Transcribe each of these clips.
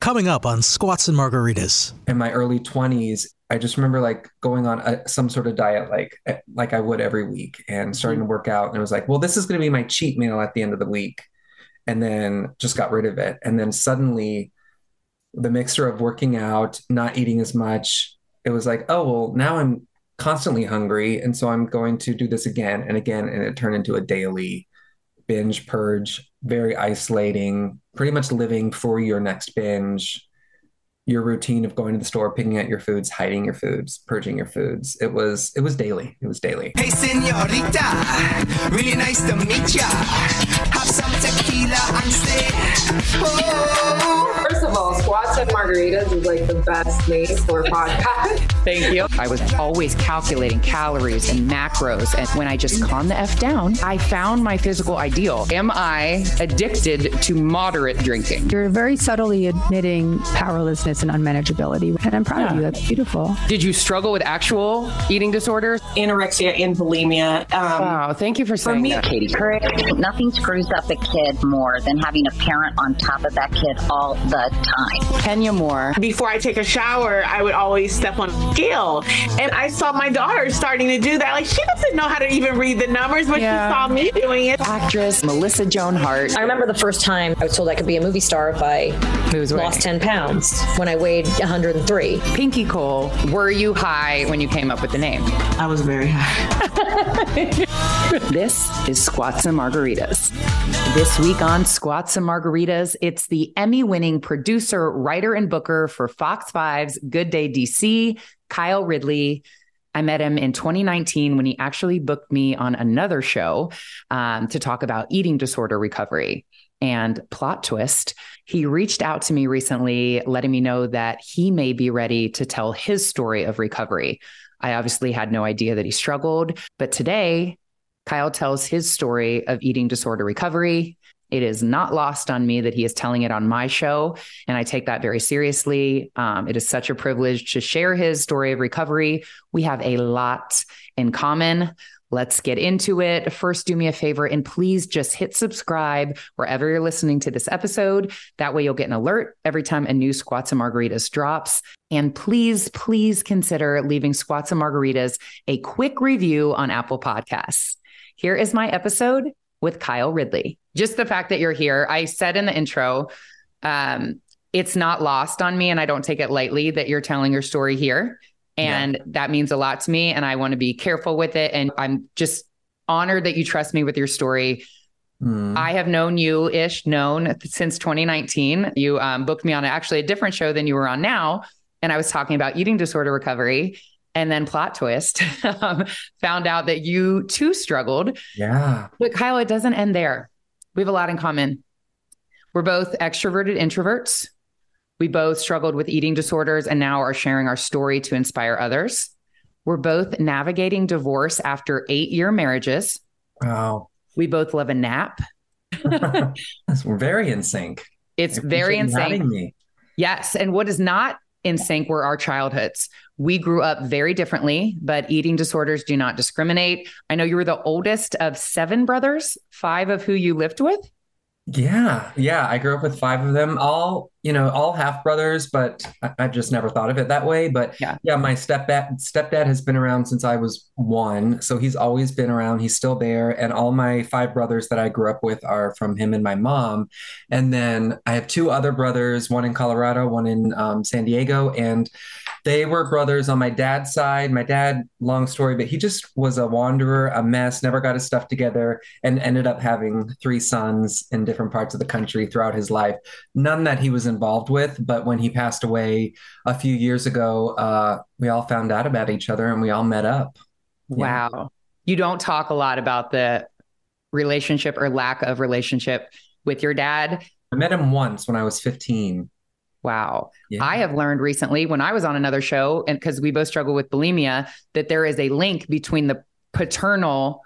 Coming up on Squats and Margaritas. In my early 20s, I just remember like going on a, some sort of diet like eh, like I would every week and starting to work out and it was like, well, this is going to be my cheat meal at the end of the week. And then just got rid of it. And then suddenly the mixture of working out, not eating as much, it was like, oh, well, now I'm constantly hungry. And so I'm going to do this again and again. And it turned into a daily binge purge, very isolating, pretty much living for your next binge, your routine of going to the store, picking out your foods, hiding your foods, purging your foods. It was it was daily. It was daily. Hey, senorita, really nice to meet ya. Have some tequila and stay. Oh. First of all, Squats and Margaritas is like the best name for a podcast. Thank you. I was always calculating calories and macros. And when I just calmed the F down, I found my physical ideal. Am I addicted to moderate drinking? You're very subtly admitting powerlessness and unmanageability. And I'm proud yeah. of you. That's beautiful. Did you struggle with actual eating disorders? Anorexia and bulimia. Um, wow. Thank you for saying for me, that, Katie. Couric, nothing screws up a kid more than having a parent on top of that kid all the time. Kenya Moore. Before I take a shower, I would always step on a scale. And I saw my daughter starting to do that. Like she doesn't know how to even read the numbers, but yeah. she saw me doing it. Actress Melissa Joan Hart. I remember the first time I was told I could be a movie star if I lost 10 pounds when I weighed 103. Pinky Cole, were you high when you came up with the name? I was very high. this is Squats and Margaritas. This week on Squats and Margaritas, it's the Emmy winning producer, writer, and booker for Fox 5's Good Day DC, Kyle Ridley. I met him in 2019 when he actually booked me on another show um, to talk about eating disorder recovery. And plot twist, he reached out to me recently, letting me know that he may be ready to tell his story of recovery. I obviously had no idea that he struggled, but today, Kyle tells his story of eating disorder recovery. It is not lost on me that he is telling it on my show, and I take that very seriously. Um, it is such a privilege to share his story of recovery. We have a lot in common. Let's get into it. First, do me a favor and please just hit subscribe wherever you're listening to this episode. That way, you'll get an alert every time a new Squats and Margaritas drops. And please, please consider leaving Squats and Margaritas a quick review on Apple Podcasts. Here is my episode with Kyle Ridley. Just the fact that you're here, I said in the intro, um, it's not lost on me, and I don't take it lightly that you're telling your story here. And yeah. that means a lot to me. And I want to be careful with it. And I'm just honored that you trust me with your story. Mm. I have known you ish, known since 2019. You um, booked me on actually a different show than you were on now. And I was talking about eating disorder recovery. And then plot twist, um, found out that you too struggled. Yeah. But Kyle, it doesn't end there. We have a lot in common. We're both extroverted introverts. We both struggled with eating disorders and now are sharing our story to inspire others. We're both navigating divorce after eight year marriages. Wow. We both love a nap. We're very in sync. It's very in sync. Yes. And what is not in sync were our childhoods. We grew up very differently, but eating disorders do not discriminate. I know you were the oldest of seven brothers, five of who you lived with. Yeah, yeah. I grew up with five of them, all you know, all half brothers, but I, I, just never thought of it that way. But yeah, yeah my stepdad stepdad has been around since I was one, so he's always been around. He's still there, and all my five brothers that I grew up with are from him and my mom. And then I have two other brothers, one in Colorado, one in um, San Diego, and they were brothers on my dad's side. My dad, long story, but he just was a wanderer, a mess, never got his stuff together, and ended up having three sons in different parts of the country throughout his life. None that he was involved with, but when he passed away a few years ago, uh, we all found out about each other and we all met up. Wow. Yeah. You don't talk a lot about the relationship or lack of relationship with your dad. I met him once when I was 15 Wow. Yeah. I have learned recently when I was on another show, and because we both struggle with bulimia, that there is a link between the paternal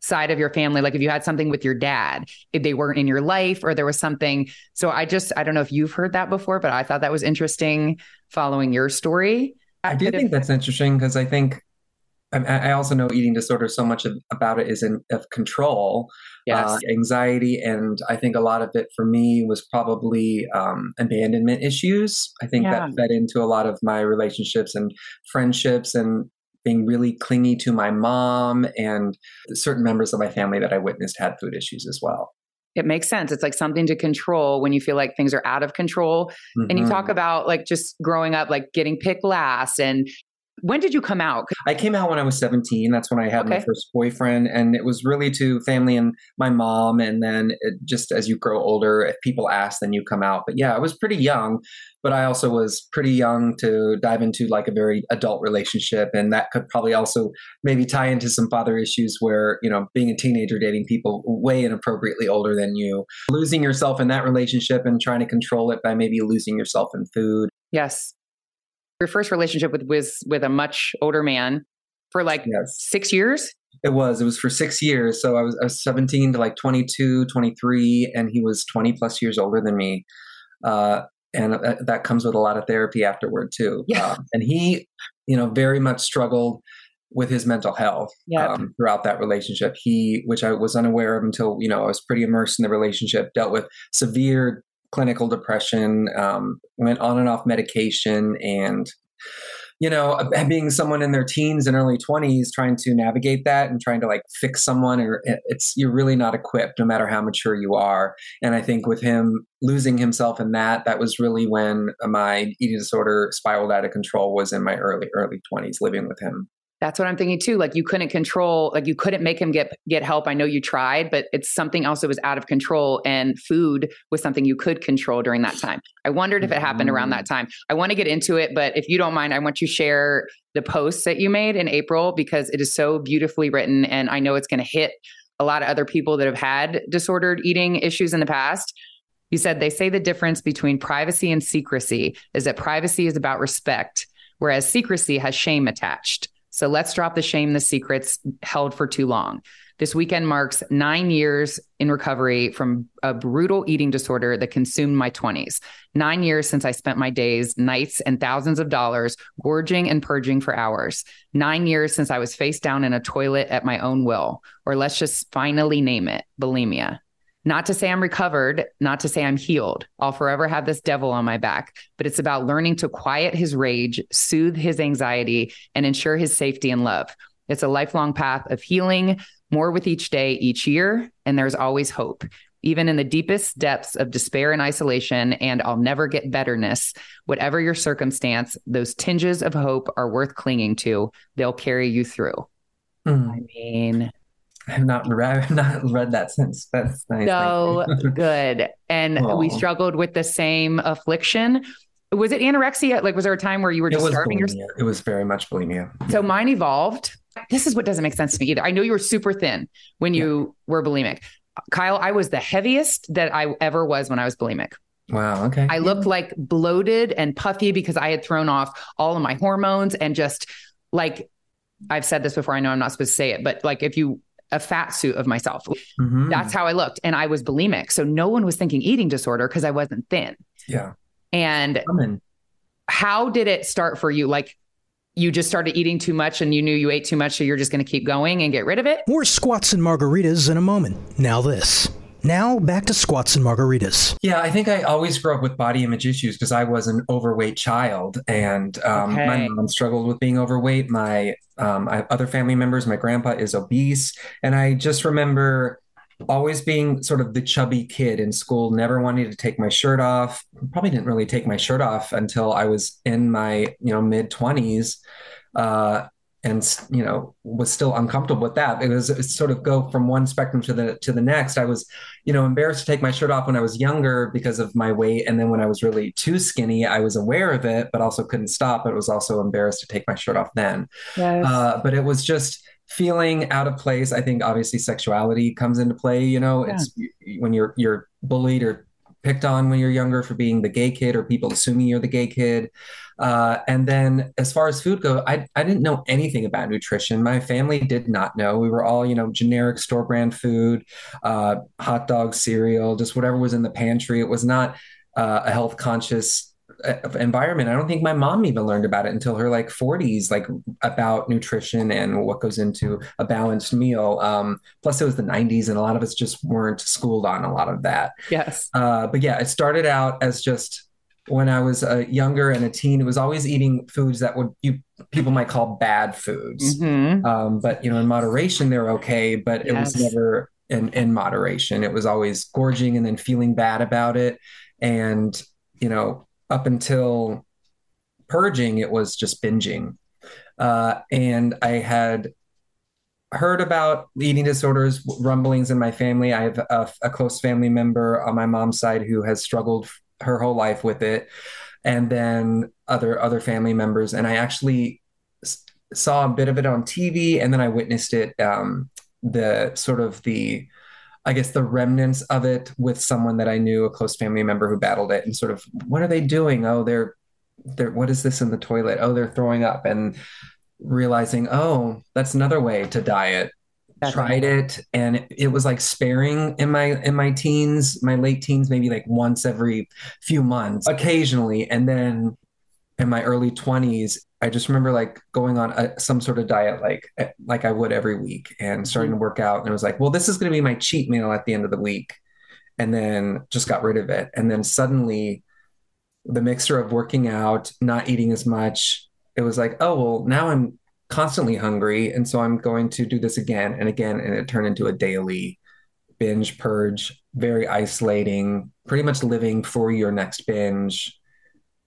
side of your family like if you had something with your dad if they weren't in your life or there was something so i just i don't know if you've heard that before but i thought that was interesting following your story i do think that's interesting because i think I also know eating disorder. So much of, about it is in of control, yes. uh, anxiety, and I think a lot of it for me was probably um, abandonment issues. I think yeah. that fed into a lot of my relationships and friendships, and being really clingy to my mom and certain members of my family that I witnessed had food issues as well. It makes sense. It's like something to control when you feel like things are out of control. Mm-hmm. And you talk mm-hmm. about like just growing up, like getting picked last and when did you come out? I came out when I was 17. That's when I had okay. my first boyfriend. And it was really to family and my mom. And then it, just as you grow older, if people ask, then you come out. But yeah, I was pretty young, but I also was pretty young to dive into like a very adult relationship. And that could probably also maybe tie into some father issues where, you know, being a teenager dating people way inappropriately older than you, losing yourself in that relationship and trying to control it by maybe losing yourself in food. Yes. Your first relationship with was with a much older man for like yes. six years. It was. It was for six years. So I was, I was 17 to like 22, 23, and he was 20 plus years older than me. Uh, and that, that, comes with a lot of therapy afterward too. Yeah. Um, and he, you know, very much struggled with his mental health yep. um, throughout that relationship. He, which I was unaware of until you know I was pretty immersed in the relationship, dealt with severe clinical depression, um, went on and off medication, and you know, uh, being someone in their teens and early 20s trying to navigate that and trying to like fix someone or it's you're really not equipped no matter how mature you are. And I think with him losing himself in that, that was really when my eating disorder spiraled out of control was in my early early 20s living with him. That's what I'm thinking too. Like you couldn't control, like you couldn't make him get get help. I know you tried, but it's something else that was out of control. And food was something you could control during that time. I wondered if it happened around that mm. time. I want to get into it, but if you don't mind, I want you to share the post that you made in April because it is so beautifully written, and I know it's going to hit a lot of other people that have had disordered eating issues in the past. You said they say the difference between privacy and secrecy is that privacy is about respect, whereas secrecy has shame attached. So let's drop the shame, the secrets held for too long. This weekend marks nine years in recovery from a brutal eating disorder that consumed my 20s. Nine years since I spent my days, nights, and thousands of dollars gorging and purging for hours. Nine years since I was face down in a toilet at my own will, or let's just finally name it bulimia. Not to say I'm recovered, not to say I'm healed. I'll forever have this devil on my back, but it's about learning to quiet his rage, soothe his anxiety, and ensure his safety and love. It's a lifelong path of healing, more with each day, each year, and there's always hope. Even in the deepest depths of despair and isolation, and I'll never get betterness, whatever your circumstance, those tinges of hope are worth clinging to. They'll carry you through. Mm. I mean, I have not read, I have not read that since. That's nice. So good. And Aww. we struggled with the same affliction. Was it anorexia? Like, was there a time where you were just starving yourself? It was very much bulimia. So mine evolved. This is what doesn't make sense to me either. I know you were super thin when you yeah. were bulimic. Kyle, I was the heaviest that I ever was when I was bulimic. Wow. Okay. I looked like bloated and puffy because I had thrown off all of my hormones and just like I've said this before. I know I'm not supposed to say it, but like if you a fat suit of myself. Mm-hmm. That's how I looked. And I was bulimic. So no one was thinking eating disorder because I wasn't thin. Yeah. And how did it start for you? Like you just started eating too much and you knew you ate too much. So you're just going to keep going and get rid of it? More squats and margaritas in a moment. Now this. Now back to squats and margaritas. Yeah, I think I always grew up with body image issues because I was an overweight child, and um, okay. my mom struggled with being overweight. My um, I have other family members, my grandpa is obese, and I just remember always being sort of the chubby kid in school, never wanting to take my shirt off. Probably didn't really take my shirt off until I was in my you know mid twenties. Uh, and you know was still uncomfortable with that it was sort of go from one spectrum to the to the next i was you know embarrassed to take my shirt off when i was younger because of my weight and then when i was really too skinny i was aware of it but also couldn't stop but was also embarrassed to take my shirt off then yes. uh, but it was just feeling out of place i think obviously sexuality comes into play you know yeah. it's when you're you're bullied or picked on when you're younger for being the gay kid or people assuming you're the gay kid. Uh, and then as far as food go, I, I didn't know anything about nutrition. My family did not know. We were all, you know, generic store brand food, uh, hot dog, cereal, just whatever was in the pantry. It was not uh, a health conscious environment. I don't think my mom even learned about it until her like 40s, like about nutrition and what goes into a balanced meal. Um, plus, it was the 90s, and a lot of us just weren't schooled on a lot of that. Yes. Uh, but yeah, it started out as just when I was a younger and a teen, it was always eating foods that would you people might call bad foods. Mm-hmm. Um, but you know, in moderation, they're okay. But yes. it was never in in moderation. It was always gorging and then feeling bad about it. And you know, up until purging, it was just binging. Uh, and I had heard about eating disorders, rumblings in my family. I have a, a, close family member on my mom's side who has struggled her whole life with it, and then other other family members. And I actually saw a bit of it on TV, and then I witnessed it. Um, the sort of the I guess the remnants of it with someone that I knew, a close family member who battled it, and sort of, what are they doing? Oh, they're, they're, what is this in the toilet? Oh, they're throwing up, and realizing, oh, that's another way to diet. That's Tried it, and it, it was like sparing in my in my teens, my late teens, maybe like once every few months, occasionally, and then in my early 20s i just remember like going on a, some sort of diet like eh, like i would every week and starting mm-hmm. to work out. And it was like well this is going to be my cheat meal at the end of the week. And then just got rid of it. And then suddenly the mixture of working out not eating as much it was like oh well now i'm constantly hungry and so i'm going to do this again and again and it turned into a daily binge purge very isolating pretty much living for your next binge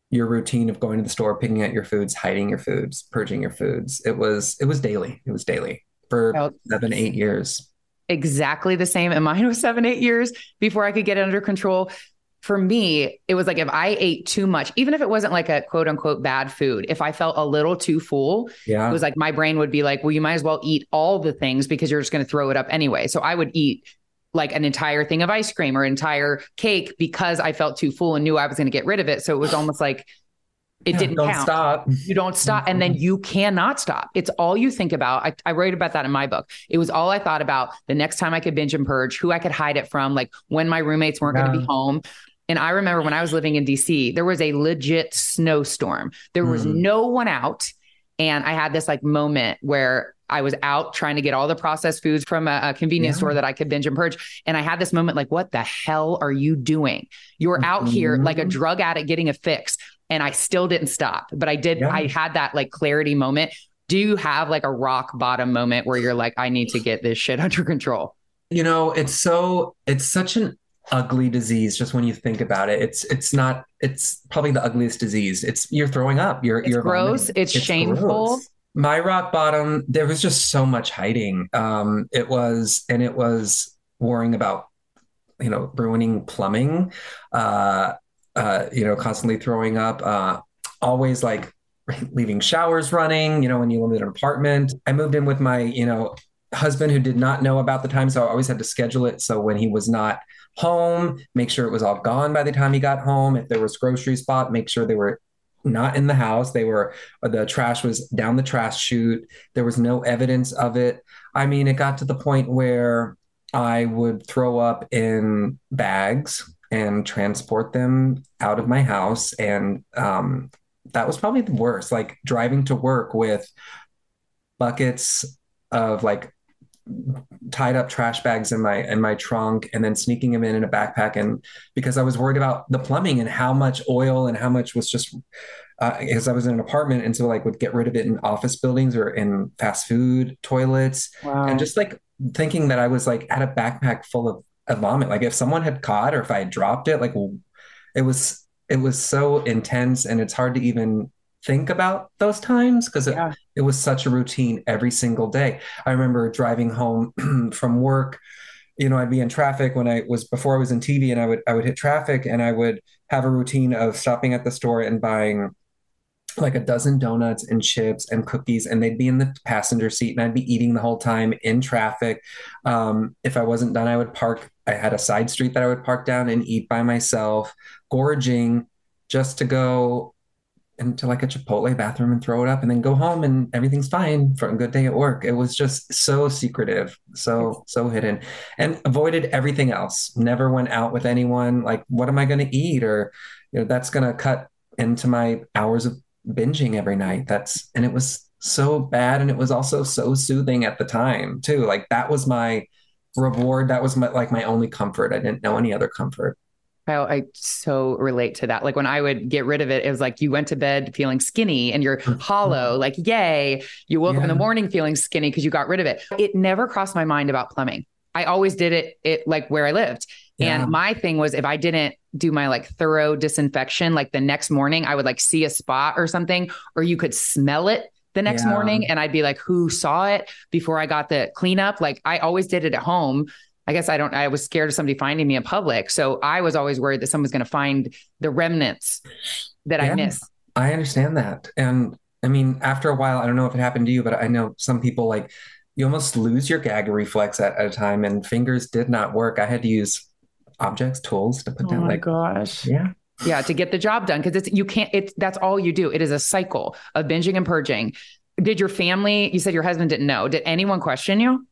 your routine of going to the store, picking out your foods, hiding your foods, purging your foods. It was it was daily. It was daily for seven eight years. Exactly the same. And mine was seven, eight years before I could get it under control. For me, it was like if I ate too much, even if it wasn't like a quote unquote bad food, if I felt a little too full, yeah. it was like my brain would be like, well, you might as well eat all the things because you're just going to throw it up anyway. So I would eat like an entire thing of ice cream or entire cake because I felt too full and knew I was going to get rid of it. So it was almost like it didn't don't count. stop. You don't stop. And then you cannot stop. It's all you think about. I, I wrote about that in my book. It was all I thought about the next time I could binge and purge, who I could hide it from, like when my roommates weren't yeah. going to be home. And I remember when I was living in DC, there was a legit snowstorm. There was mm. no one out. And I had this like moment where I was out trying to get all the processed foods from a, a convenience yeah. store that I could binge and purge. And I had this moment like, what the hell are you doing? You're mm-hmm. out here like a mm-hmm. drug addict getting a fix. And I still didn't stop. But I did, yeah. I had that like clarity moment. Do you have like a rock bottom moment where you're like, I need to get this shit under control? You know, it's so, it's such an ugly disease just when you think about it it's it's not it's probably the ugliest disease. It's you're throwing up you're it's you're gross it's, it's, shameful. gross. My rock bottom there was just so much hiding. Um it was and it was worrying about you know ruining plumbing uh uh you know constantly throwing up uh always like leaving showers running you know when you live in an apartment. I moved in with my you know husband who did not know about the time so i always had to schedule it so when he was not home make sure it was all gone by the time he got home if there was grocery spot make sure they were not in the house. They were the trash was down the trash chute. There was no evidence of it. I mean, it got to the point where I would throw up in bags and transport them out of my house, and um, that was probably the worst. Like driving to work with buckets of like tied up trash bags in my in my trunk and then sneaking them in in a backpack. And because I was worried about the plumbing and how much oil and how much was just uh, because I was in an apartment and so like would get rid of it in office buildings or in fast food toilets. Wow. and just like thinking that I was like at a backpack full of, of vomit. Like if someone had caught or if I had dropped it like it was it was so intense and it's hard to even think about those times because yeah. it, it was such a routine every single day. I remember driving home from work you know i'd be in traffic when i was before i was in tv and i would i would hit traffic and i would have a routine of stopping at the store and buying like a dozen donuts and chips and cookies, and they'd be in the passenger seat, and I'd be eating the whole time in traffic. Um, if I wasn't done, I would park. I had a side street that I would park down and eat by myself, gorging just to go into like a Chipotle bathroom and throw it up and then go home and everything's fine for a good day at work. It was just so secretive, so, so hidden and avoided everything else. Never went out with anyone. Like, what am I going to eat? Or, you know, that's going to cut into my hours of binging every night. That's and it was so bad and it was also so soothing at the time too. Like that was my reward. That was my like my only comfort. I didn't know any other comfort. Oh, I so relate to that. Like when I would get rid of it, it was like you went to bed feeling skinny and you're mm-hmm. hollow, like, yay. You woke yeah. up in the morning feeling skinny because you got rid of it. It never crossed my mind about plumbing. I always did it, it like where I lived. Yeah. And my thing was if I didn't do my like thorough disinfection, like the next morning, I would like see a spot or something, or you could smell it the next yeah. morning. And I'd be like, who saw it before I got the cleanup? Like I always did it at home. I guess I don't, I was scared of somebody finding me in public. So I was always worried that someone's going to find the remnants that yeah, I miss. I understand that. And I mean, after a while, I don't know if it happened to you, but I know some people like you almost lose your gag reflex at, at a time and fingers did not work. I had to use objects, tools to put oh down. my like, gosh. Yeah. Yeah. To get the job done. Cause it's, you can't, it's, that's all you do. It is a cycle of binging and purging. Did your family, you said your husband didn't know. Did anyone question you?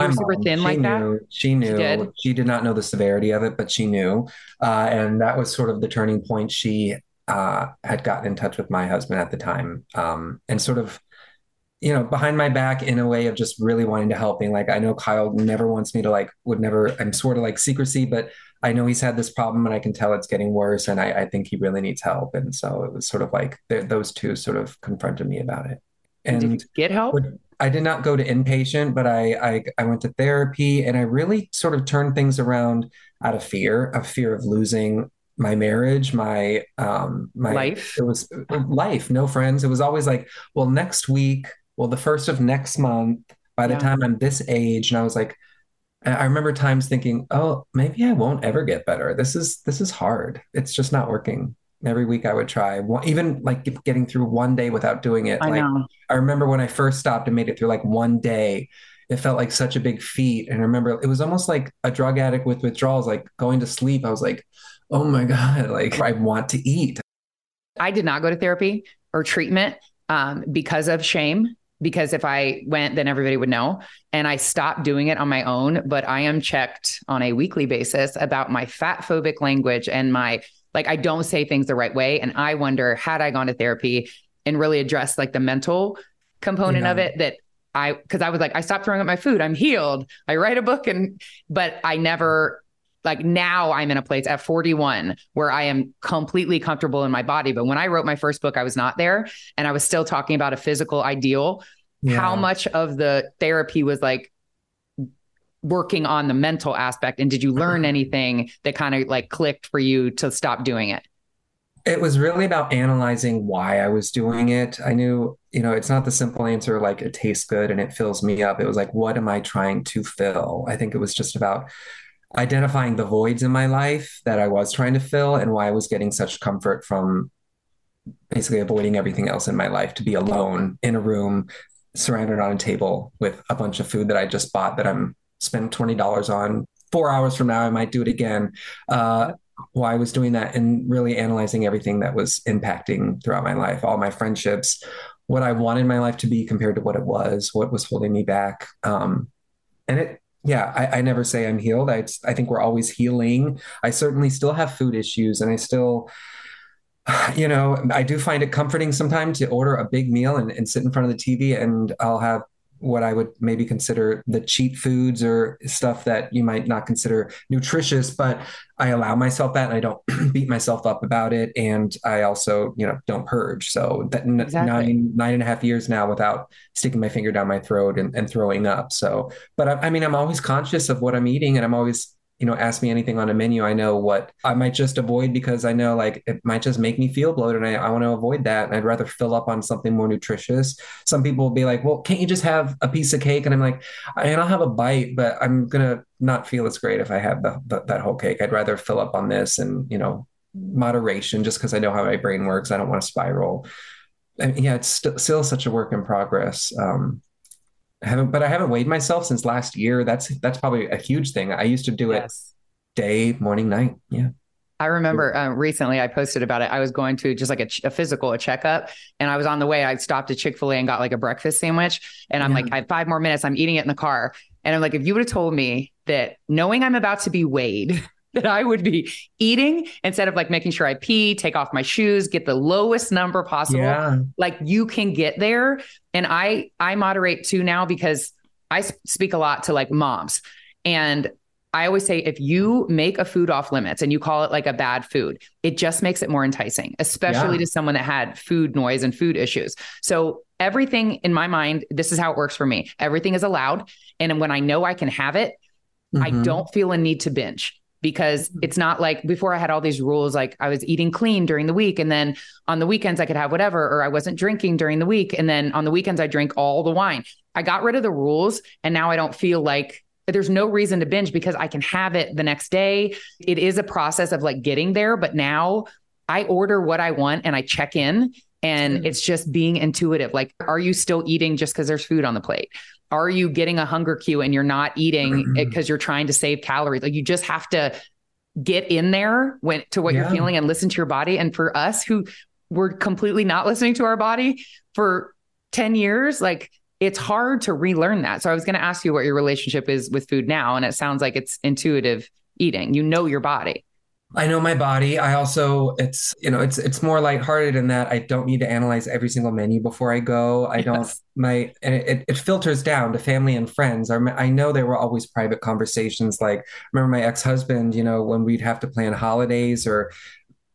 Were super thin like knew, that. She knew. She did. she did. not know the severity of it, but she knew, uh, and that was sort of the turning point. She uh, had gotten in touch with my husband at the time, um, and sort of you know, behind my back in a way of just really wanting to help me. Like I know Kyle never wants me to like would never I'm sort of like secrecy, but I know he's had this problem and I can tell it's getting worse and I, I think he really needs help. And so it was sort of like those two sort of confronted me about it. And did you get help? I did not go to inpatient, but I, I I went to therapy and I really sort of turned things around out of fear, of fear of losing my marriage, my um my life. It was life, no friends. It was always like, well, next week well, the first of next month, by the yeah. time I'm this age, and I was like, I remember times thinking, oh, maybe I won't ever get better. This is this is hard. It's just not working. Every week I would try, even like getting through one day without doing it. I like, know. I remember when I first stopped and made it through like one day, it felt like such a big feat. And I remember it was almost like a drug addict with withdrawals, like going to sleep. I was like, oh my God, like I want to eat. I did not go to therapy or treatment um, because of shame because if I went, then everybody would know. And I stopped doing it on my own, but I am checked on a weekly basis about my fat phobic language and my, like, I don't say things the right way. And I wonder, had I gone to therapy and really addressed like the mental component yeah. of it, that I, cause I was like, I stopped throwing up my food. I'm healed. I write a book and, but I never like now I'm in a place at 41 where I am completely comfortable in my body. But when I wrote my first book, I was not there and I was still talking about a physical ideal. Yeah. How much of the therapy was like working on the mental aspect? And did you learn uh-huh. anything that kind of like clicked for you to stop doing it? It was really about analyzing why I was doing it. I knew, you know, it's not the simple answer like it tastes good and it fills me up. It was like, what am I trying to fill? I think it was just about identifying the voids in my life that I was trying to fill and why I was getting such comfort from basically avoiding everything else in my life to be alone in a room surrounded on a table with a bunch of food that I just bought that I'm spending $20 on. Four hours from now, I might do it again. Uh, why I was doing that and really analyzing everything that was impacting throughout my life, all my friendships, what I wanted my life to be compared to what it was, what was holding me back. Um, and it yeah, I, I, never say I'm healed. I, I think we're always healing. I certainly still have food issues and I still, you know, I do find it comforting sometimes to order a big meal and, and sit in front of the TV and I'll have what I would maybe consider the cheat foods or stuff that you might not consider nutritious, but I allow myself that and I don't beat myself up about it. And I also, you know, don't purge. So that exactly. nine, nine and a half years now without sticking my finger down my throat and, and throwing up. So, but I, I mean, I'm always conscious of what I'm eating and I'm always you know, ask me anything on a menu, I know what I might just avoid because I know like it might just make me feel bloated and I, I want to avoid that. And I'd rather fill up on something more nutritious. Some people will be like, well, can't you just have a piece of cake? And I'm like, and I'll have a bite, but I'm going to not feel as great if I have the, the, that whole cake. I'd rather fill up on this and, you know, moderation just because I know how my brain works. I don't want to spiral. Mean, yeah, it's st- still such a work in progress. Um, I haven't, but I haven't weighed myself since last year. That's that's probably a huge thing. I used to do yes. it day, morning, night. Yeah. I remember uh, recently I posted about it. I was going to just like a, a, physical, a checkup, and I was on the way. I stopped at Chick fil A and got like a breakfast sandwich. And I'm yeah. like, I have five more minutes. I'm eating it in the car. And I'm like, if you would have told me that knowing I'm about to be weighed, that I would be eating instead of like making sure I pee, take off my shoes, get the lowest number possible. Yeah. Like you can get there. And I I moderate too now because I speak a lot to like moms. And I always say if you make a food off limits and you call it like a bad food, it just makes it more enticing, especially yeah. to someone that had food noise and food issues. So everything in my mind, this is how it works for me. Everything is allowed. And when I know I can have it, mm-hmm. I don't feel a need to binge because mm-hmm. it's not like before I had all these rules, like I was eating clean during the week. And then on the weekends, I could have whatever, or I wasn't drinking during the week. And then on the weekends, I drink all the wine. I got rid of the rules. And now I don't feel like there's no reason to binge because I can have it the next day. It is a process of like getting there, but now I order what I want and I check in and mm-hmm. it's just being intuitive. Like, are you still eating just because there's food on the plate? Are you getting a hunger cue and you're not eating because mm-hmm. you're trying to save calories? Like, you just have to get in there when to what yeah. you're feeling and listen to your body. And for us who were completely not listening to our body for 10 years, like it's hard to relearn that. So I was going to ask you what your relationship is with food now. And it sounds like it's intuitive eating. You know your body. I know my body. I also it's you know it's it's more lighthearted in that I don't need to analyze every single menu before I go. I don't my and it, it filters down to family and friends. I know there were always private conversations. Like remember my ex husband, you know, when we'd have to plan holidays or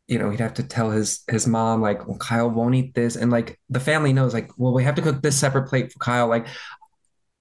you know, he'd have to tell his his mom like, well, Kyle won't eat this, and like the family knows like, well, we have to cook this separate plate for Kyle. Like,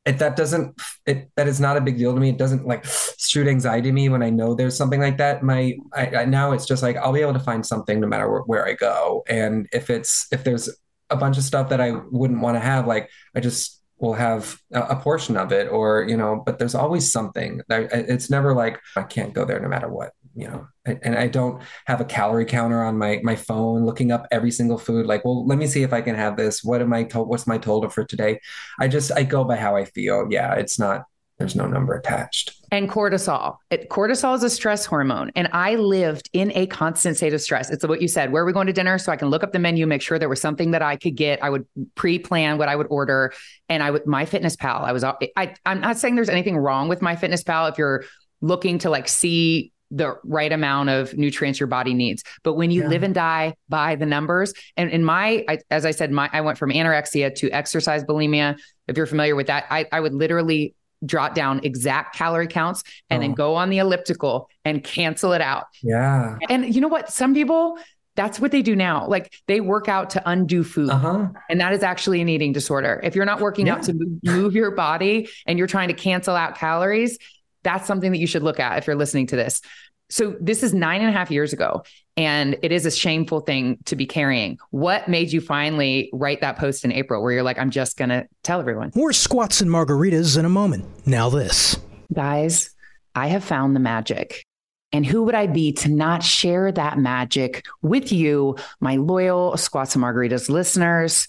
it that doesn't it that is not a big deal to me. It doesn't like shoot anxiety to me when I know there's something like that. My I, I now it's just like I'll be able to find something no matter where, where I go, and if it's if there's a bunch of stuff that I wouldn't want to have, like I just will have a, a, portion of it or you know but there's always something it's never like i can't go there no matter what you know and i don't have a calorie counter on my my phone looking up every single food like well let me see if i can have this. What am i told what's my total for today? I just i go by how i feel. Yeah it's not there's no number attached. And cortisol. It, cortisol is a stress hormone and i lived in a constant state of stress. It's what you said where are we going to dinner? So i can look up the menu make sure there was something that i could get. I would pre-plan what i would order and i would MyFitnessPal. i was I, i'm not saying there's anything wrong with MyFitnessPal if you're looking to like see the right amount of nutrients your body needs. But when you yeah. live and die by the numbers, and in my, I, as I said, my I went from anorexia to exercise bulimia. If you're familiar with that, I, I would literally jot down exact calorie counts and oh. then go on the elliptical and cancel it out. Yeah. And you know what? Some people, that's what they do now. Like they work out to undo food. Uh-huh. And that is actually an eating disorder. If you're not working yeah. out to move, move your body and you're trying to cancel out calories, that's something that you should look at if you're listening to this. So this is nine and a half years ago, and it is a shameful thing to be carrying. What made you finally write that post in April where you're like, I'm just going to tell everyone? More squats and margaritas in a moment. Now, this. Guys, I have found the magic. And who would I be to not share that magic with you, my loyal Squats and Margaritas listeners?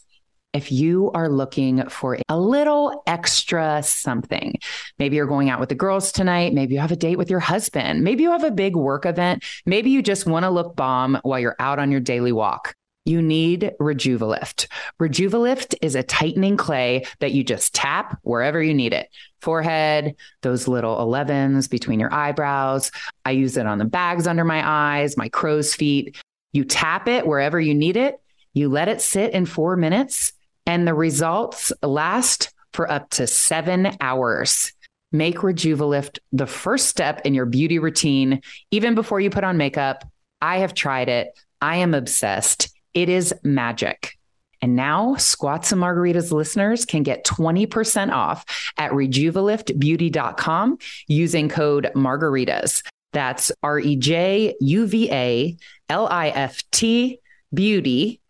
If you are looking for a little extra something, maybe you're going out with the girls tonight, maybe you have a date with your husband, maybe you have a big work event, maybe you just want to look bomb while you're out on your daily walk. You need Rejuvalift. Rejuvalift is a tightening clay that you just tap wherever you need it. Forehead, those little 11s between your eyebrows. I use it on the bags under my eyes, my crow's feet. You tap it wherever you need it. You let it sit in four minutes and the results last for up to seven hours. Make Rejuvalift the first step in your beauty routine, even before you put on makeup. I have tried it. I am obsessed. It is magic. And now, Squats and Margaritas listeners can get 20% off at rejuvaliftbeauty.com using code margaritas. That's R E J U V A L I F T beauty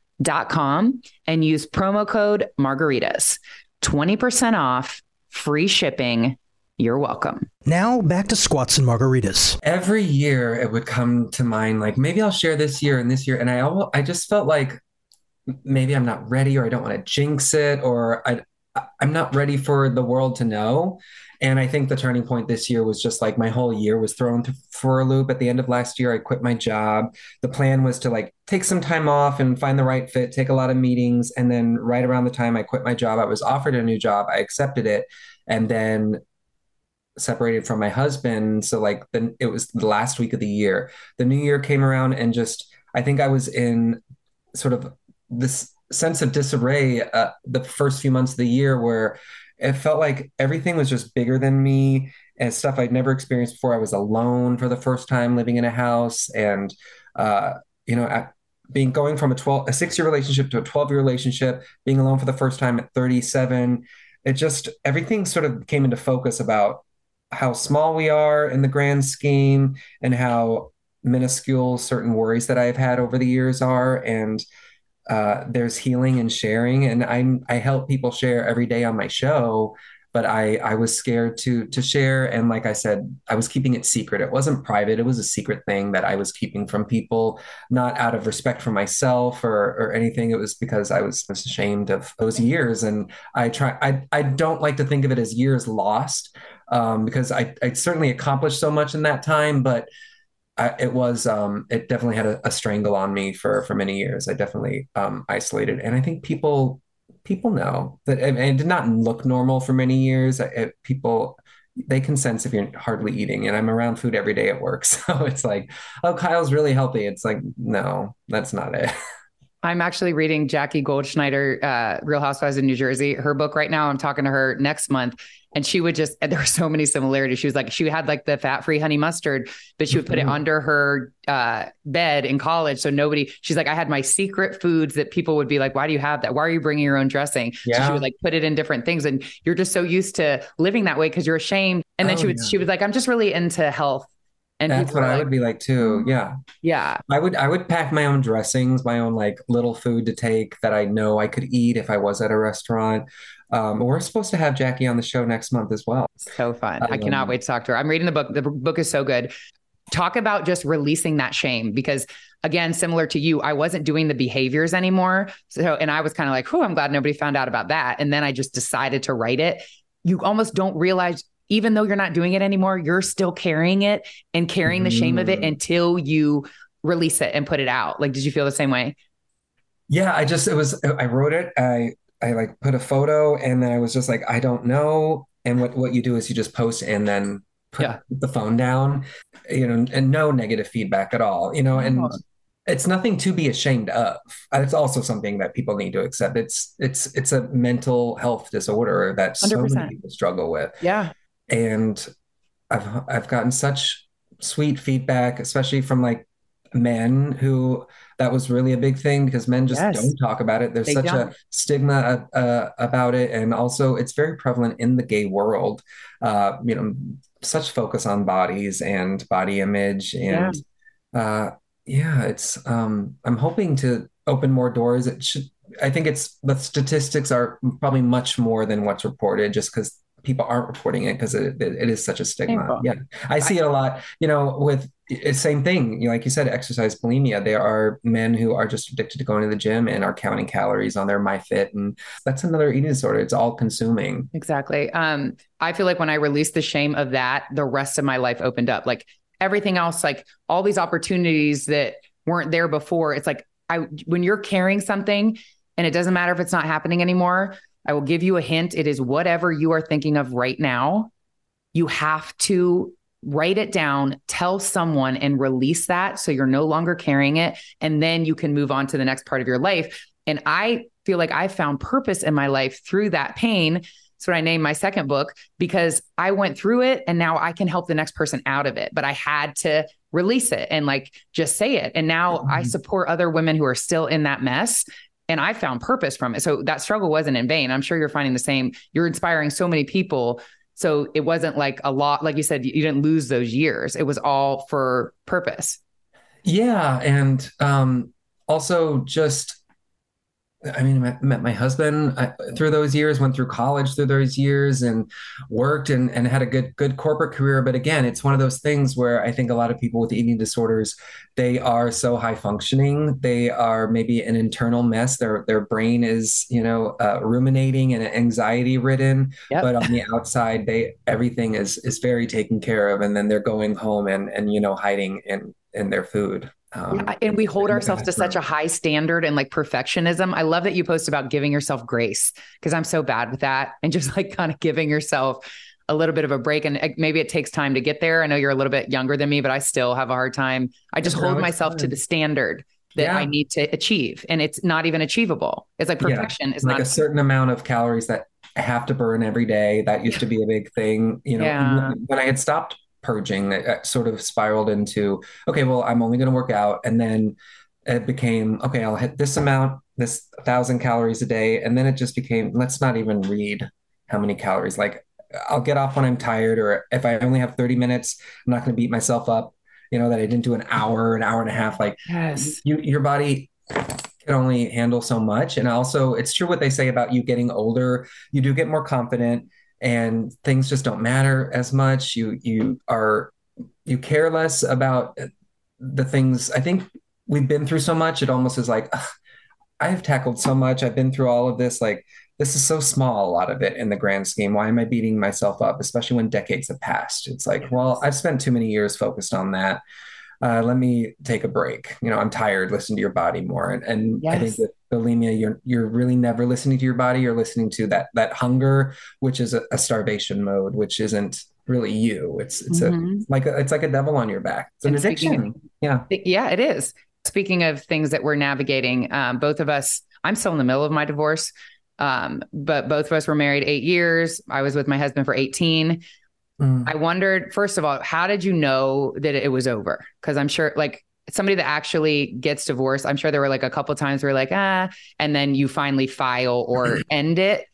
com and use promo code margaritas. 20% off, free shipping. You're welcome. Now back to squats and margaritas. Every year it would come to mind like maybe I'll share this year and this year and I I just felt like maybe I'm not ready or I don't want to jinx it or I I'm not ready for the world to know. And I think the turning point this year was just like my whole year was thrown for a loop. At the end of last year, I quit my job. The plan was to like take some time off and find the right fit, take a lot of meetings. And then right around the time I quit my job, I was offered a new job. I accepted it. And then separated from my husband. So like then it was the last week of the year. The new year came around and just I think I was in sort of this sense of disarray uh, the first few months of the year where it felt like everything was just bigger than me and stuff I'd never experienced before. I was alone for the first time living in a house and uh, you know being going from a 12 a 6 year relationship to a 12 year relationship being alone for the first time at 37 it just everything sort of came into focus about how small we are in the grand scheme and how minuscule certain worries that I've had over the years are and uh, there's healing and sharing and I'm I help people share every day on my show but I I was scared to to share and like I said I was keeping it secret. It wasn't private. It was a secret thing that I was keeping from people not out of respect for myself or or anything. It was because I was, was ashamed of those years and I try I I don't like to think of it as years lost um, because I I certainly accomplished so much in that time but I, it was um, it definitely had a, a, strangle on me for for many years. I definitely um, isolated, and I think people people know that it, it did not look normal for many years. It, people they can sense if you're hardly eating, and I'm around food every day at work, so it's like, oh, Kyle's really healthy. It's like, no, that's not it. I'm actually reading Jackie Goldschneider, uh, Real Housewives of New Jersey, her book right now. I'm talking to her next month. And she would just, there were so many similarities. She was like, she had like the fat free honey mustard, but she would put it mm-hmm. under her uh, bed in college. So nobody, she's like, I had my secret foods that people would be like, why do you have that? Why are you bringing your own dressing? Yeah. So she would like put it in different things. And you're just so used to living that way because you're ashamed. And then oh, she would, yeah. she was like, I'm just really into health and that's what I would be like too. Yeah. Yeah. I would I would pack my own dressings, my own like little food to take that I know I could eat if I was at a restaurant. Um, we're supposed to have Jackie on the show next month as well. So fun. Um, I cannot wait to talk to her. I'm reading the book. The book is so good. Talk about just releasing that shame because again, similar to you, I wasn't doing the behaviors anymore. So, and I was kind of like, oh, I'm glad nobody found out about that. And then I just decided to write it. You almost don't realize even though you're not doing it anymore, you're still carrying it and carrying the shame of it mm. until you release it and put it out. Like, did you feel the same way? Yeah, I just, it was, I wrote it. I, I like put a photo and then I was just like, I don't know. And what, what you do is you just post and then put yeah. the phone down, you know, and no negative feedback at all, you know, and it's nothing to be ashamed of. It's also something that people need to accept. It's, it's, it's a mental health disorder that 100%. so many people struggle with. Yeah and I've I've gotten such sweet feedback, especially from like men who that was really a big thing because men just yes. don't talk about it. There's they such don't. a stigma uh, uh, about it, and also it's very prevalent in the gay world. Uh, you know, such focus on bodies and body image, and yeah, uh, yeah it's. Um, I'm hoping to open more doors. It should. I think it's the statistics are probably much more than what's reported, just because people aren't reporting it because it, it, is such a stigma. Painful. Yeah, I see it a lot. You know, with same thing. You know, like you said, exercise bulimia. There are men who are just addicted to going to the gym and are counting calories on their MyFit, and that's another eating disorder. It's all consuming. Exactly. Um, I feel like when I released the shame of that, the rest of my life opened up. Like everything else, like all these opportunities that weren't there before. It's like I when you're carrying something and it doesn't matter if it's not happening anymore I will give you a hint. It is whatever you are thinking of right now. You have to write it down, tell someone, and release that so you're no longer carrying it. And then you can move on to the next part of your life. And I feel like I found purpose in my life through that pain. That's what I named my second book because I went through it and now I can help the next person out of it. But I had to release it and like just say it. And now mm-hmm. I support other women who are still in that mess and I found purpose from it. So that struggle wasn't in vain. I'm sure you're finding the same. You're inspiring so many people. So it wasn't like a lot, like you said, you didn't lose those years. It was all for purpose. Yeah. And um, also just I mean, I met my husband I, through those years, went through college through those years, and worked and, and had a good good corporate career. But again, it's one of those things where I think a lot of people with eating disorders, they are so high functioning, they are maybe an internal mess. Their their brain is you know uh, ruminating and anxiety ridden, yep. but on the outside, they everything is is very taken care of, and then they're going home and and you know hiding in in their food. Um, and we hold ourselves to such a high standard and like perfectionism. I love that you post about giving yourself grace because I'm so bad with that and just like kind of giving yourself a little bit of a break. And maybe it takes time to get there. I know you're a little bit younger than me, but I still have a hard time. I just hold myself to the standard that yeah. I need to achieve, and it's not even achievable. It's like perfection yeah. is like not a certain amount of calories that I have to burn every day. That used to be a big thing. You know, yeah. when I had stopped purging it sort of spiraled into okay well i'm only going to work out. And then it became okay i'll hit this amount this thousand calories a day. And then it just became let's not even read how many calories. Like i'll get off when i'm tired or if i only have 30 minutes i'm not going to beat myself up you know that i didn't do an hour an hour and a half. Like yes. you, your body can only handle so much. And also it's true what they say about you getting older. You do get more confident and things just don't matter as much. You you are you care less about the things. I think we've been through so much. It almost is like I've tackled so much. I've been through all of this. Like this is so small. A lot of it in the grand scheme. Why am I beating myself up? Especially when decades have passed. It's like, well, I've spent too many years focused on that. Uh, let me take a break. You know, I'm tired. Listen to your body more. And, and yes. I think that bulimia, you're you're really never listening to your body. You're listening to that that hunger, which is a, a starvation mode, which isn't really you. It's it's mm-hmm. a like a, it's like a devil on your back. It's an and addiction. Yeah, yeah, it is. Speaking of things that we're navigating, um, both of us. I'm still in the middle of my divorce, um, but both of us were married eight years. I was with my husband for 18. Mm. I wondered, first of all, how did you know that it was over? Because I'm sure, like, somebody that actually gets divorced, I'm sure there were like a couple times where like, ah, and then you finally file or end it.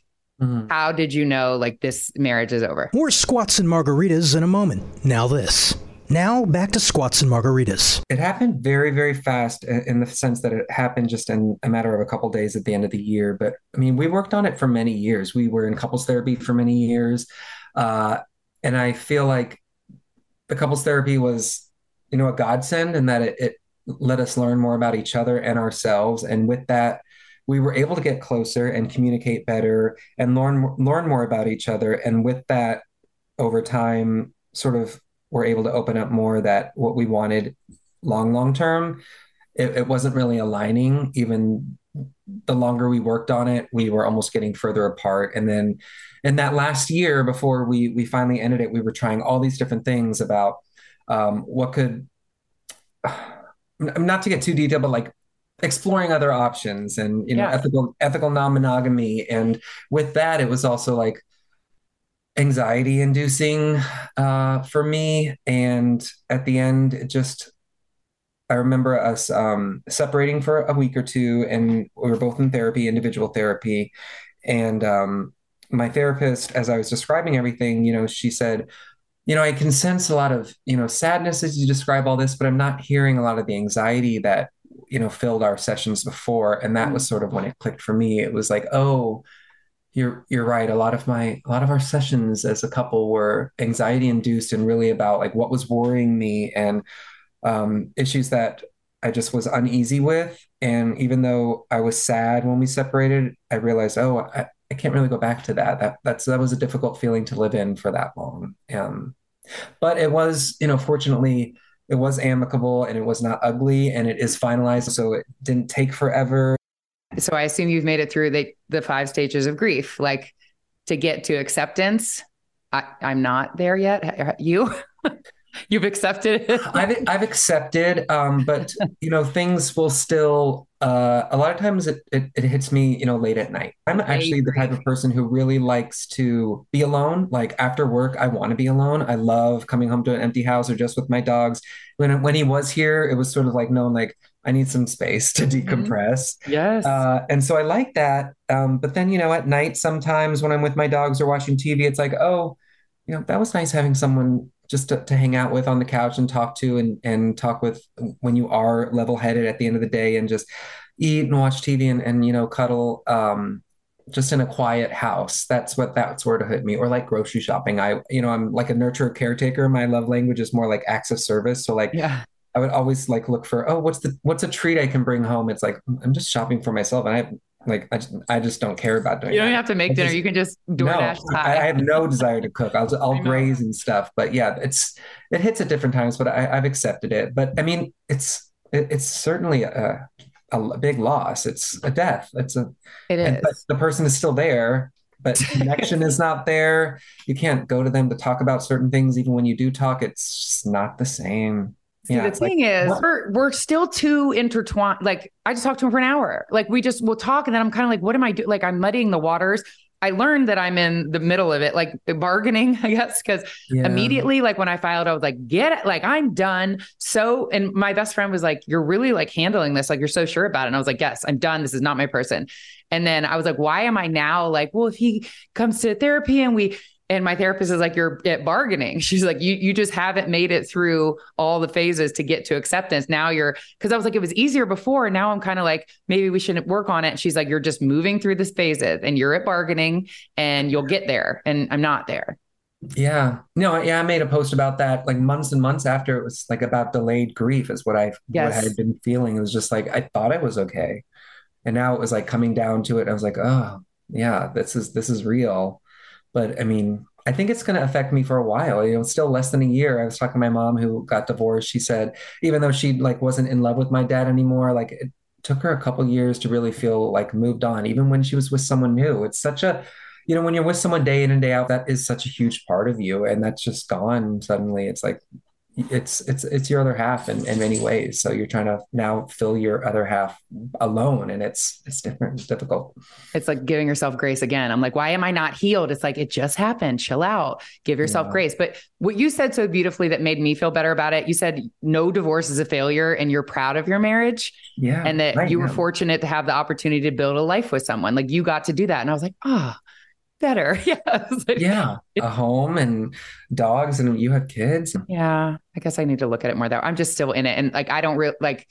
Mm-hmm. How did you know like this marriage is over? More squats and margaritas in a moment. Now, this. Now, back to squats and margaritas. It happened very, very fast in the sense that it happened just in a matter of a couple days at the end of the year. But I mean, we worked on it for many years. We were in couples therapy for many years. Uh, and I feel like the couples therapy was you know a godsend and that it, it let us learn more about each other and ourselves. And with that we were able to get closer and communicate better and learn learn more about each other. And with that over time sort of we're able to open up more that what we wanted long long term. It, it wasn't really aligning. Even the longer we worked on it we were almost getting further apart. And then in that last year before we we finally ended it we were trying all these different things about um, what could not to get too detailed, but like exploring other options and you know yeah. ethical ethical non-monogamy. And with that it was also like anxiety inducing uh, for me. And at the end it just i remember us um, separating for a week or two and we were both in therapy individual therapy. And um, my therapist as i was describing everything you know she said you know, I can sense a lot of, you know, sadness as you describe all this, but I'm not hearing a lot of the anxiety that, you know, filled our sessions before. And that was sort of when it clicked for me. It was like, oh, you're you're right. A lot of my a lot of our sessions as a couple were anxiety induced and really about like what was worrying me and um, issues that I just was uneasy with. And even though I was sad when we separated, I realized, oh, I, I can't really go back to that. That that's that was a difficult feeling to live in for that long. Um, but it was, you know, fortunately, it was amicable and it was not ugly and it is finalized, so it didn't take forever. So I assume you've made it through the the five stages of grief, like to get to acceptance. I, I'm not there yet. You? You've accepted it. I've I've accepted, um, but you know things will still. Uh, a lot of times it, it, it hits me, you know, late at night. I'm actually the type of person who really likes to be alone. Like after work, I want to be alone. I love coming home to an empty house or just with my dogs. When when he was here, it was sort of like no, like I need some space to mm-hmm. decompress. Mm-hmm. Yes. Uh, and so I like that. Um, but then you know, at night sometimes when I'm with my dogs or watching TV, it's like oh, you know, that was nice having someone just to, to, hang out with on the couch and talk to and and talk with when you are level headed at the end of the day and just eat and watch TV and, and you know, cuddle um, just in a quiet house. That's what that sort of hit me. Or like grocery shopping. I, you know, I'm like a nurture caretaker. My love language is more like acts of service. So like yeah. I would always like look for, oh, what's the what's a treat I can bring home? It's like I'm just shopping for myself. And I like I just, I just don't care about doing. You don't that. have to make I dinner. Just, you can just DoorDash. No, I, I, have no desire to cook. I'll I'll graze and stuff. But yeah, it's it hits at different times. But I, I've accepted it. But I mean, it's it, it's certainly a a big loss. It's a death. It's a it is. the person is still there, but connection is not there. You can't go to them to talk about certain things. Even when you do talk, it's not the same. See, yeah, the thing like, is, what? we're we're still too intertwined. Like I just talked to him for an hour. Like we just will talk, and then I'm kind of like, what am I doing? Like I'm muddying the waters. I learned that I'm in the middle of it, like bargaining, I guess, because yeah. immediately, like when I filed, I was like, get it, like I'm done. So, and my best friend was like, you're really like handling this, like you're so sure about it. And I was like, yes, I'm done. This is not my person. And then I was like, why am I now like, well, if he comes to therapy and we, and my therapist is like you're at bargaining. She's like you you just haven't made it through all the phases to get to acceptance. Now you're because i was like it was easier before. And now i'm kind of like maybe we shouldn't work on it. And she's like you're just moving through this phases and you're at bargaining and you'll get there. And i'm not there. Yeah. No yeah i made a post about that like months and months after it was like about delayed grief is what i yes. what i had been feeling. It was just like i thought it was okay. And now it was like coming down to it. I was like oh yeah this is this is real but I mean, I think it's going to affect me for a while. You know, still less than a year. I was talking to my mom who got divorced. She said, even though she like wasn't in love with my dad anymore, like it took her a couple years to really feel like moved on, even when she was with someone new. It's such a, you know, when you're with someone day in and day out, that is such a huge part of you, and that's just gone suddenly. It's like it's it's it's your other half in, in many ways. So you're trying to now fill your other half alone and it's it's different it's difficult. It's like giving yourself grace again. I'm like why am i not healed? It's like it just happened. Chill out. Give yourself yeah. grace. But what you said so beautifully that made me feel better about it you said no divorce is a failure and you're proud of your marriage yeah and that you were fortunate to have the opportunity to build a life with someone. Like you got to do that. And i was like ah oh, better. Yeah. Like, yeah. A home and dogs and you have kids. Yeah. I guess I need to look at it more though. I'm just still in it. And like, I don't really like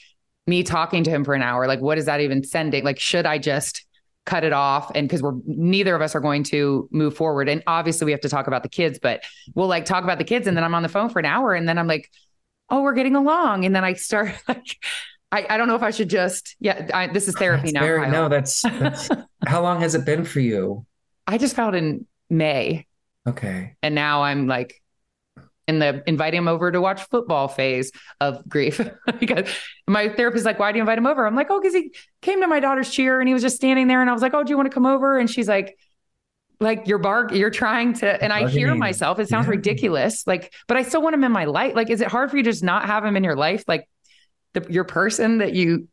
me talking to him for an hour. Like, what is that even sending? Like, should I just cut it off? And cause we're neither of us are going to move forward. And obviously we have to talk about the kids, but we'll like talk about the kids. And then I'm on the phone for an hour and then I'm like, oh, we're getting along. And then I start like, I, I don't know if I should just, yeah, I, this is therapy that's now. Very, no, that's, that's how long has it been for you? I just filed in May. Okay. And now I'm like in the inviting him over to watch football phase of grief because my therapist is like, why do you invite him over? I'm like, oh, because he came to my daughter's cheer and he was just standing there. And I was like, oh, do you want to come over? And she's like, like you're bark, you're trying to, and I hear myself. It sounds yeah. ridiculous. Like, but I still want him in my life. Like, is it hard for you to just not have him in your life? Like the, your person that you,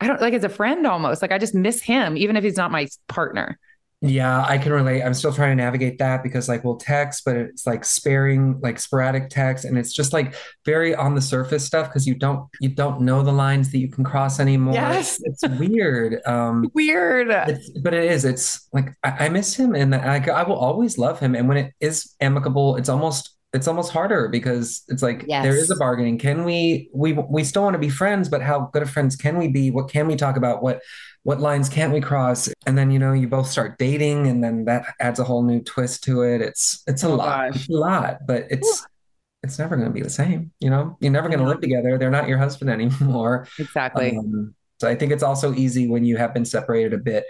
I don't like as a friend almost. Like I just miss him, even if he's not my partner. Yeah, I can relate. I'm still trying to navigate that because like we'll text, but it's like sparing, like sporadic text, and it's just like very on the surface stuff because you don't you don't know the lines that you can cross anymore. Yes, it's, it's weird. Um, weird. It's, but it is. It's like I, I miss him, and I, I will always love him. And when it is amicable, it's almost it's almost harder because it's like yes. there is a bargaining. Can we we we still want to be friends, but how good of friends can we be? What can we talk about? What what lines can't we cross? And then you know you both start dating and then that adds a whole new twist to it. It's it's a oh, lot. it's a lot but it's it's never going to be the same you know? You're never going to live together. They're not your husband anymore. Exactly. Um, so i think it's also easy when you have been separated a bit.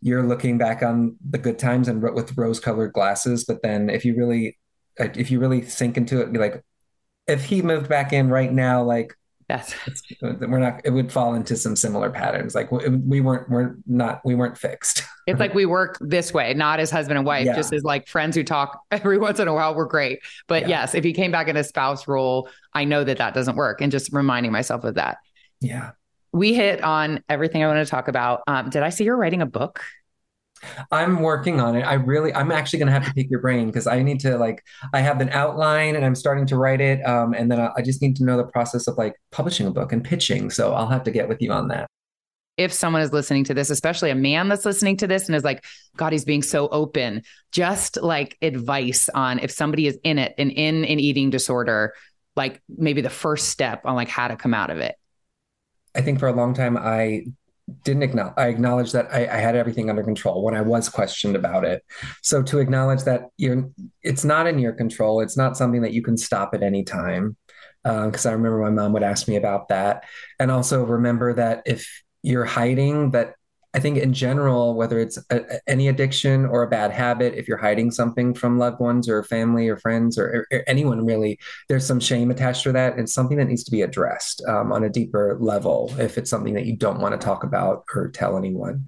You're looking back on the good times and with rose colored glasses but then if you really if you really sink into it be like if he moved back in right now like Yes, we're not. It would fall into some similar patterns. Like we weren't. We're not. We weren't fixed. it's like we work this way, not as husband and wife, yeah. just as like friends who talk every once in a while. We're great, but yeah. yes, if he came back in a spouse role, I know that that doesn't work. And just reminding myself of that. Yeah, we hit on everything I want to talk about. Um, did I see you're writing a book? I'm working on it. I really, I'm actually going to have to pick your brain because I need to like, I have an outline and I'm starting to write it. Um, and then I, I just need to know the process of like publishing a book and pitching. So I'll have to get with you on that. If someone is listening to this, especially a man that's listening to this and is like, God, he's being so open, just like advice on if somebody is in it and in an eating disorder, like maybe the first step on like how to come out of it. I think for a long time, I didn't acknowledge i acknowledged that I, I, had everything under control when i was questioned about it. So to acknowledge that you're it's not in your control it's not something that you can stop at any time because um, i remember my mom would ask me about that. And also remember that if you're hiding that I think in general, whether it's a, any addiction or a bad habit, if you're hiding something from loved ones or family or friends or, or anyone really, there's some shame attached to that. It's something that needs to be addressed um, on a deeper level if it's something that you don't want to talk about or tell anyone.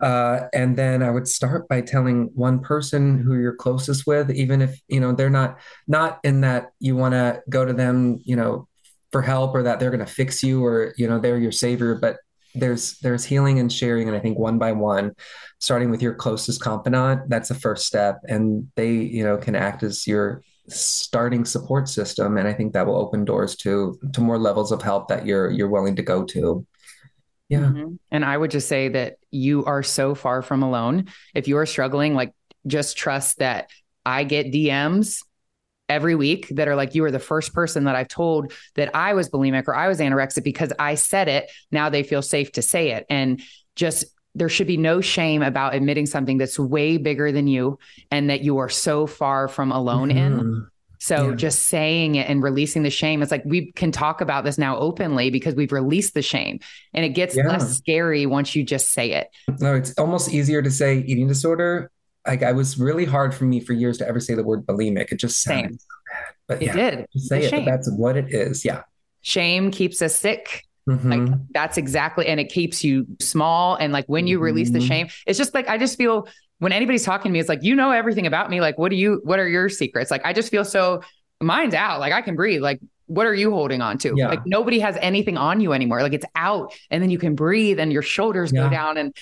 Uh, and then I would start by telling one person who you're closest with, even if you know they're not not in that you want to go to them, you know, for help or that they're going to fix you or you know they're your savior but there's there's healing and sharing and i think one by one starting with your closest confidant that's the first step. And they you know can act as your starting support system and i think that will open doors to to more levels of help that you're you're willing to go to. Yeah. Mm-hmm. and i would just say that you are so far from alone. If you are struggling like just trust that i get dms every week that are like, you are the first person that I've told that I was bulimic or I was anorexic because I said it. Now they feel safe to say it. And just there should be no shame about admitting something that's way bigger than you and that you are so far from alone mm-hmm. in. So yeah. just saying it and releasing the shame, it's like we can talk about this now openly because we've released the shame and it gets yeah. less scary once you just say it. No, it's almost easier to say eating disorder like I was really hard for me for years to ever say the word bulimic. It just sounded so bad. But it yeah, did. say it, that's what it is. Yeah. Shame keeps us sick. Mm-hmm. Like that's exactly, and it keeps you small. And like when you mm-hmm. release the mm-hmm. shame, it's just like I just feel when anybody's talking to me, it's like you know everything about me. Like, what do you? What are your secrets? Like, I just feel so mine's out. Like I can breathe. Like what are you holding on to? Yeah. Like nobody has anything on you anymore. Like it's out and then you can breathe and your shoulders yeah. go down and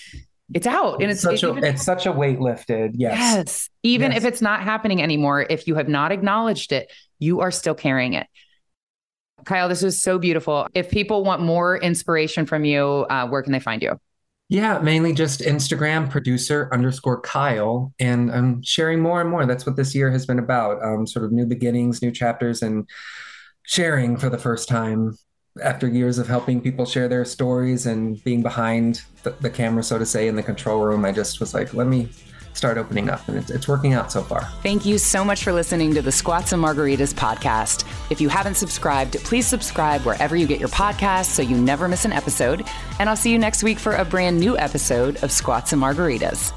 it's out and it's, it's such a it's such a weight lifted yes. Yes. Even yes. if it's not happening anymore if you have not acknowledged it you are still carrying it. Kyle this was so beautiful. If people want more inspiration from you uh, where can they find you? Yeah mainly just instagram producer underscore kyle and i'm sharing more and more. That's what this year has been about um, sort of new beginnings new chapters and sharing for the first time after years of helping people share their stories and being behind the, the, camera, so to say, in the control room, I just was like, let me start opening up. And it's, it's working out so far. Thank you so much for listening to the Squats and Margaritas podcast. If you haven't subscribed, please subscribe wherever you get your podcasts so you never miss an episode. And I'll see you next week for a brand new episode of Squats and Margaritas.